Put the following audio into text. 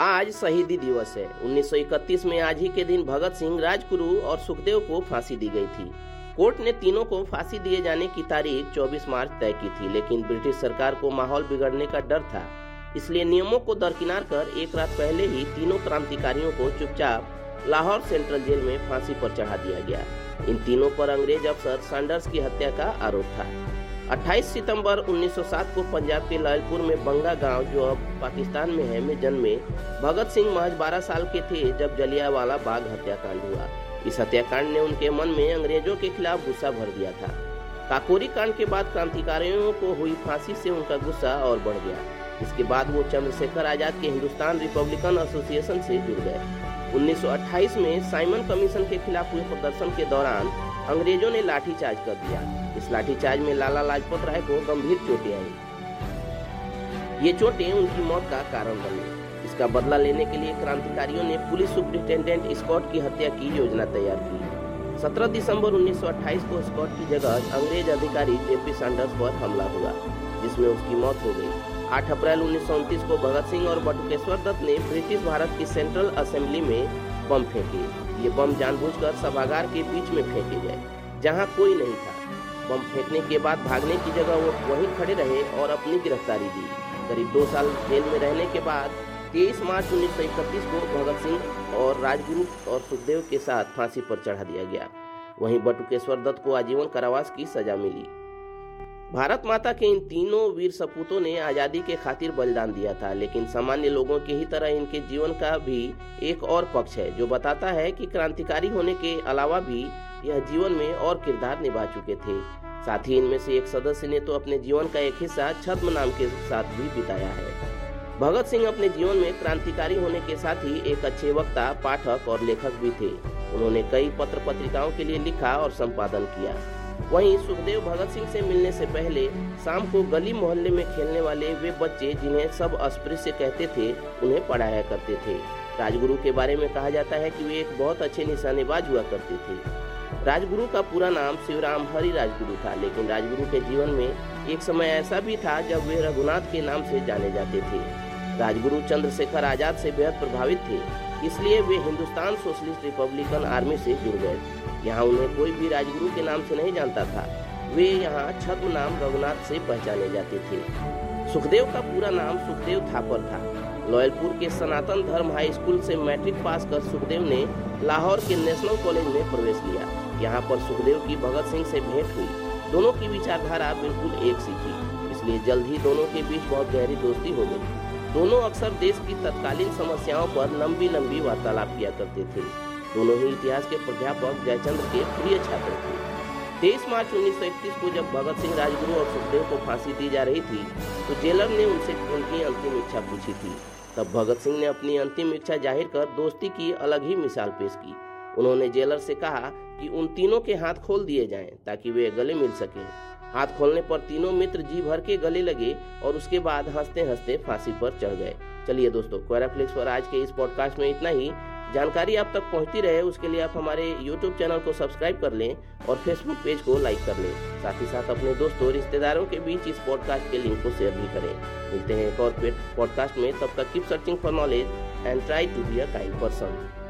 आज शहीदी दिवस है। 1931 में आज ही के दिन भगत सिंह राजगुरु और सुखदेव को फांसी दी गई थी। कोर्ट ने तीनों को फांसी दिए जाने की तारीख 24 मार्च तय की थी, लेकिन ब्रिटिश सरकार को माहौल बिगड़ने का डर था। इसलिए नियमों को दरकिनार कर एक रात पहले ही तीनों क्रांतिकारियों को चुपचाप लाहौर सेंट्रल जेल में फांसी पर चढ़ा दिया गया। इन तीनों पर अंग्रेज़ अफसर सैंडर्स की हत्या का आरोप था। 28 सितंबर 1907 को पंजाब के लालपुर में बंगा गाँव, जो अब पाकिस्तान में है, में जन्मे भगत सिंह महज 12 साल के थे, जब जलियावाला बाग हत्याकांड हुआ। इस हत्याकांड ने उनके मन में अंग्रेज़ों के खिलाफ गुस्सा भर दिया था। काकोरी कांड के बाद क्रांतिकारियों को हुई फांसी से उनका गुस्सा और बढ़ गया। इसके बाद वो चंद्रशेखर आज़ाद के हिंदुस्तान रिपब्लिकन एसोसिएशन से जुड़ गए। 1928 में साइमन कमीशन के खिलाफ हुए प्रदर्शन के दौरान अंग्रेज़ों ने लाठीचार्ज कर दिया। इस लाठीचार्ज में लाला लाजपत राय को गंभीर चोटें आई। ये चोटें उनकी मौत का कारण बनी। इसका बदला लेने के लिए क्रांतिकारियों ने पुलिस सुप्रिंटेंडेंट स्कॉट की हत्या की योजना तैयार की। 17 दिसंबर 1928 को स्कॉट की जगह अंग्रेज़ अधिकारी जेपी सैंडर्स पर हमला हुआ, जिसमें उसकी मौत हो गई। 8 अप्रैल उन्नीस को भगत सिंह और बटुकेश्वर दत्त ने ब्रिटिश भारत की सेंट्रल असेंबली में बम फेंके। ये बम जानबूझकर सभागार के बीच में फेंके गए, जहाँ कोई नहीं था। बम फेंकने के बाद भागने की जगह वो वहीं खड़े रहे और अपनी गिरफ्तारी दी। करीब दो साल जेल में रहने के बाद 23 मार्च उन्नीस सौ इकतीस को भगत सिंह और राजगुरु और सुखदेव के साथ फांसी पर चढ़ा दिया गया। वहीं बटुकेश्वर दत्त को आजीवन कारावास की सजा मिली। भारत माता के इन तीनों वीर सपूतों ने आज़ादी के खातिर बलिदान दिया था, लेकिन सामान्य लोगों के ही तरह इनके जीवन का भी एक और पक्ष है, जो बताता है कि क्रांतिकारी होने के अलावा भी यह जीवन में और किरदार निभा चुके थे। साथ ही इनमें से एक सदस्य ने तो अपने जीवन का एक हिस्सा छद्म नाम के साथ भी बिताया है। भगत सिंह अपने जीवन में क्रांतिकारी होने के साथ ही एक अच्छे वक्ता, पाठक और लेखक भी थे। उन्होंने कई पत्र पत्रिकाओं के लिए लिखा और संपादन किया। वहीं सुखदेव भगत सिंह से मिलने से पहले शाम को गली मोहल्ले में खेलने वाले वे बच्चे जिन्हें सब अस्पृश्य कहते थे, उन्हें पढ़ाया करते थे। राजगुरु के बारे में कहा जाता है कि वे एक बहुत अच्छे निशानेबाज हुआ करते थे। राजगुरु का पूरा नाम शिवराम हरि राजगुरु था, लेकिन राजगुरु के जीवन में एक समय ऐसा भी था जब वे रघुनाथ के नाम से जाने जाते थे। राजगुरु चंद्रशेखर आज़ाद से बेहद प्रभावित थे, इसलिए वे हिंदुस्तान सोशलिस्ट रिपब्लिकन आर्मी से जुड़ गए। यहाँ उन्हें कोई भी राजगुरु के नाम से नहीं जानता था। वे यहाँ छद्म नाम रघुनाथ से पहचाने जाते थे। सुखदेव का पूरा नाम सुखदेव थापर था। लॉयलपुर के सनातन धर्म हाई स्कूल से मैट्रिक पास कर सुखदेव ने लाहौर के नेशनल कॉलेज में प्रवेश लिया। यहाँ पर सुखदेव की भगत सिंह से भेंट हुई। दोनों की विचारधारा बिल्कुल एक सी थी। इसलिए जल्द ही दोनों के बीच बहुत गहरी दोस्ती हो गई। दोनों अक्सर देश की तत्कालीन समस्याओं पर लंबी लंबी वार्तालाप किया करते थे। दोनों ही इतिहास के प्राध्यापक जयचंद्र के प्रिय छात्र थे। तेईस मार्च 1931 को जब भगत सिंह राजगुरु और सुखदेव को फांसी दी जा रही थी तो जेलर ने उनसे उनकी अंतिम इच्छा पूछी थी। तब भगत सिंह ने अपनी अंतिम इच्छा ज़ाहिर कर दोस्ती की अलग ही मिसाल पेश की। उन्होंने जेलर से कहा कि उन तीनों के हाथ खोल दिए जाएँ ताकि वे गले मिल सकें। हाथ खोलने पर तीनों मित्र जी भर के गले लगे और उसके बाद हँसते हँसते फांसी पर चढ़ गए। चलिए दोस्तों, क्वेराफ्लिक्स पर आज के इस पॉडकास्ट में इतना ही। जानकारी आप तक पहुँचती रहे, उसके लिए आप हमारे यूट्यूब चैनल को सब्सक्राइब कर लें और फेसबुक पेज को लाइक कर लें। साथ ही साथ अपने दोस्तों रिश्तेदारों के बीच इस पॉडकास्ट के लिंक को शेयर भी करें। मिलते हैं एक और पॉडकास्ट में। तब तक keep searching for knowledge and try to be a kind person